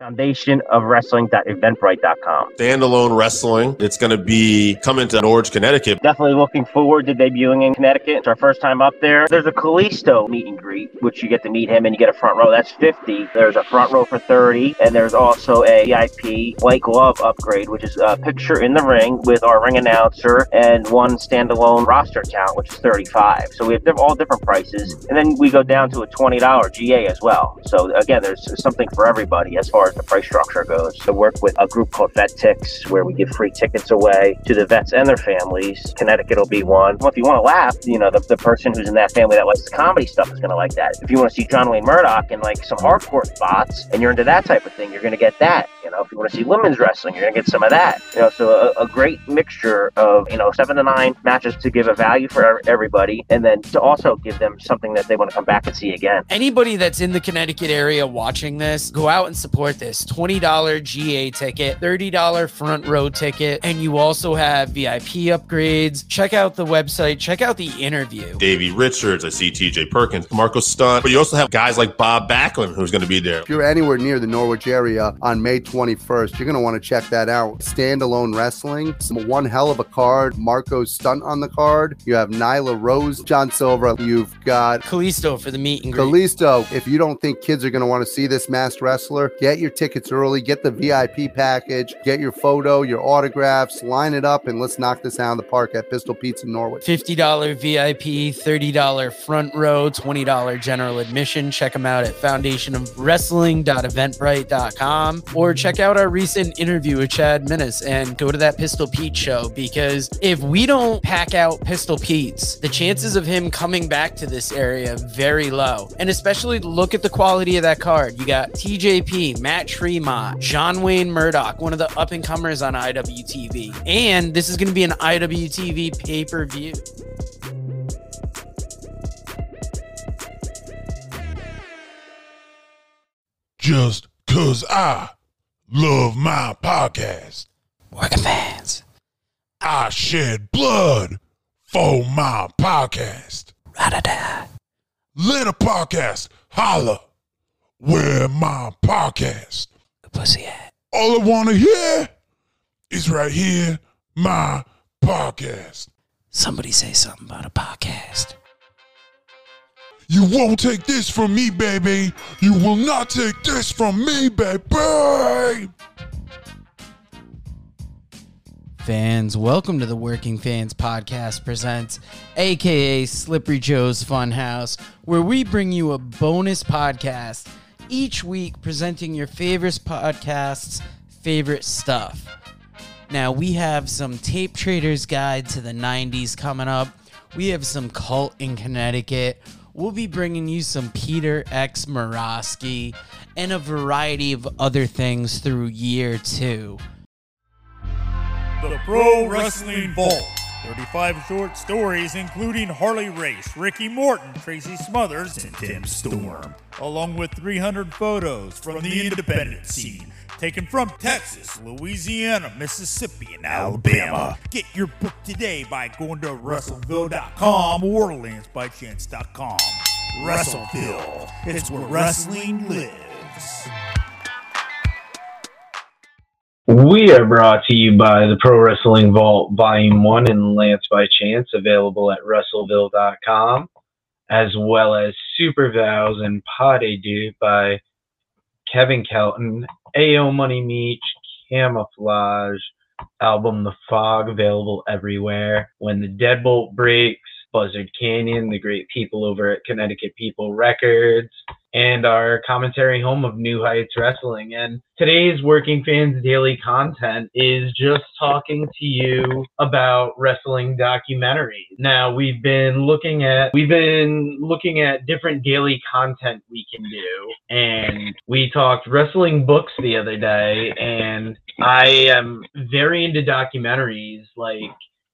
Foundation of Wrestling.eventbrite.com. Standalone wrestling. It's going to be coming to Norwich, Connecticut. Definitely looking forward to debuting in Connecticut. It's our first time up there. There's a Kalisto meet and greet, which you get to meet him and you get a front row. That's 50. There's a front row for 30. And there's also a VIP white glove upgrade, which is a picture in the ring with our ring announcer and one standalone roster count, which is 35. So we have all different prices. And then we go down to a $20 GA as well. So again, there's something for everybody as far far as the price structure goes. To work with a group called Vet Tix, where we give free tickets away to the vets and their families. Connecticut will be one. Well, if you want to laugh, you know, the, the person who's in that family that likes the comedy stuff is going to like that. If you want to see John Wayne Murdoch and like some hardcore spots and you're into that type of thing, you're going to get that. You know, if you want to see women's wrestling, you're going to get some of that. You know, so a, a great mixture of, you know, seven to nine matches to give a value for everybody and then to also give them something that they want to come back and see again. Anybody that's in the Connecticut area watching this, go out and support this $20 GA ticket, $30 front row ticket, and you also have VIP upgrades. Check out the website, check out the interview. Davey Richards, I see TJ Perkins, Marko Stunt, but you also have guys like Bob Backlund who's going to be there. If you're anywhere near the Norwich area on May 21st, you're going to want to check that out. Standalone wrestling, some one hell of a card. Marko Stunt on the card. You have Nyla Rose, John Silver. You've got Kalisto for the meet and greet. Kalisto. If you don't think kids are going to want to see this masked wrestler, get your tickets early, get the VIP package, get your photo, your autographs, line it up, and let's knock this out of the park at Pistol Pizza Norwich. $50 VIP, $30 front row, $20 general admission. Check them out at foundationofwrestling.eventbrite.com or check out our recent interview with Chad Minnis and go to that Pistol Pete show because if we don't pack out Pistol Pete's, the chances of him coming back to this area very low. And especially look at the quality of that card. You got TJP, Matt Tremont, John Wayne Murdoch, one of the up and comers on IWTV. And this is going to be an IWTV pay per view. Just cause I love my podcast. Working fans. I shed blood for my podcast. Ra-da-da. Let a podcast holla where my podcast. The pussy at. All I want to hear is right here, my podcast. Somebody say something about a podcast. You won't take this from me, baby. You will not take this from me, baby. Fans, welcome to the Working Fans Podcast Presents, aka Slippery Joe's Funhouse, where we bring you a bonus podcast each week presenting your favorite podcasts' favorite stuff. Now, we have some Tape Trader's Guide to the 90s coming up. We have some Cult in Connecticut. We'll be bringing you some Peter X. Morosky and a variety of other things through year two. The Pro Wrestling Vault. 35 short stories, including Harley Race, Ricky Morton, Tracy Smothers, and Tim Storm, along with 300 photos from the independent scene, taken from Texas, Louisiana, Mississippi, and Alabama. Get your book today by going to WrestleVille.com or LanceByChance.com. WrestleVille, it's where wrestling lives. We are brought to you by the Pro Wrestling Vault Volume 1 and Lance by Chance, available at WrestleVille.com, as well as Super Vows and Pade Do by Kevin Kelton, AO Money Meech, Camouflage, album The Fog, available everywhere. When the Deadbolt Breaks, Buzzard Canyon, the great people over at Connecticut People Records, and our commentary home of New Heights Wrestling. And today's Working Fans Daily content is just talking to you about wrestling documentaries. Now we've been looking at we've been looking at different daily content we can do, and we talked wrestling books the other day, and I am very into documentaries like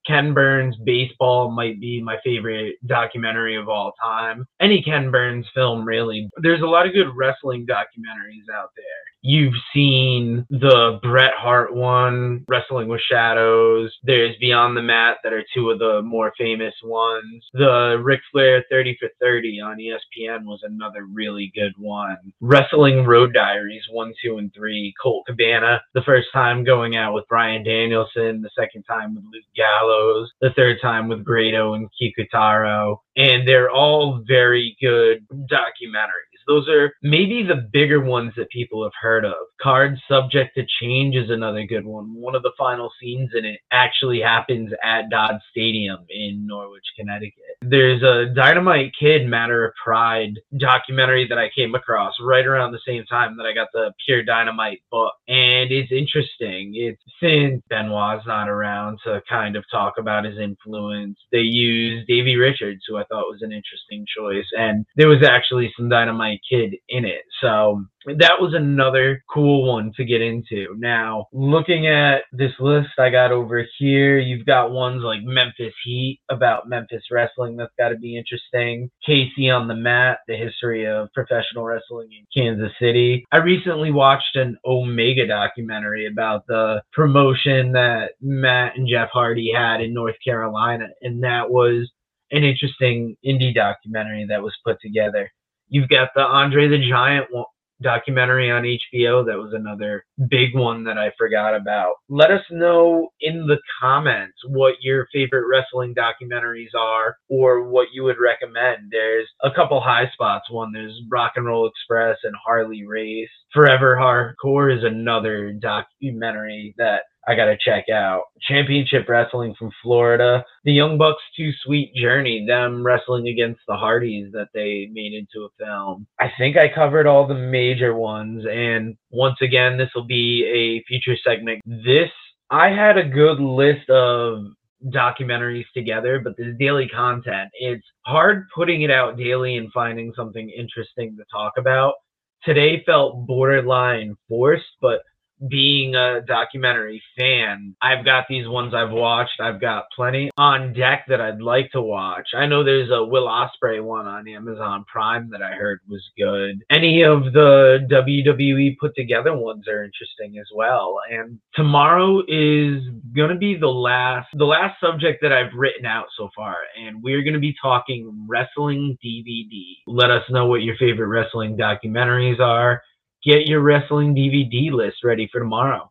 Ken Burns Baseball might be my favorite documentary of all time. Any Ken Burns film, really. There's a lot of good wrestling documentaries out there. You've seen the Bret Hart one, Wrestling with Shadows. There's Beyond the Mat that are two of the more famous ones. The Ric Flair 30 for 30 on ESPN was another really good one. Wrestling Road Diaries 1, 2, and 3. Colt Cabana, the first time going out with Bryan Danielson, the second time with Luke Gallows, the third time with Grado and Kikutaro. And they're all very good documentaries. Those are maybe the bigger ones that people have heard of. Card Subject to Change is another good one. One of the final scenes in it actually happens at Dodd Stadium in Norwich, Connecticut. There's a Dynamite Kid Matter of Pride documentary that I came across right around the same time that I got the Pure Dynamite book. And it's interesting. It's since Benoit's not around to kind of talk about his influence, they used Davey Richards, who I thought was an interesting choice. And there was actually some Dynamite Kid in it. So that was another cool one to get into. Now, looking at this list I got over here, you've got ones like Memphis Heat about Memphis wrestling. That's got to be interesting. Casey on the Mat, the history of professional wrestling in Kansas City. I recently watched an Omega documentary about the promotion that Matt and Jeff Hardy had in North Carolina, and that was an interesting indie documentary that was put together. You've got the Andre the Giant documentary on HBO. That was another big one that I forgot about. Let us know in the comments what your favorite wrestling documentaries are or what you would recommend. There's a couple high spots. One, there's Rock and Roll Express and Harley Race. Forever Hardcore is another documentary that I got to check out. Championship Wrestling from Florida. The Young Bucks Too Sweet Journey, them wrestling against the Hardys that they made into a film. I think I covered all the major ones. And once again, this will be a future segment. This, I had a good list of documentaries together, but this daily content, it's hard putting it out daily and finding something interesting to talk about. Today felt borderline forced, but being a documentary fan, I've got these ones I've watched. I've got plenty on deck that I'd like to watch. I know there's a Will Ospreay one on Amazon Prime that I heard was good. Any of the WWE put together ones are interesting as well. And tomorrow is going to be the last the last subject that I've written out so far and we're going to be talking wrestling DVD. Let us know what your favorite wrestling documentaries are get your wrestling DVD list ready for tomorrow.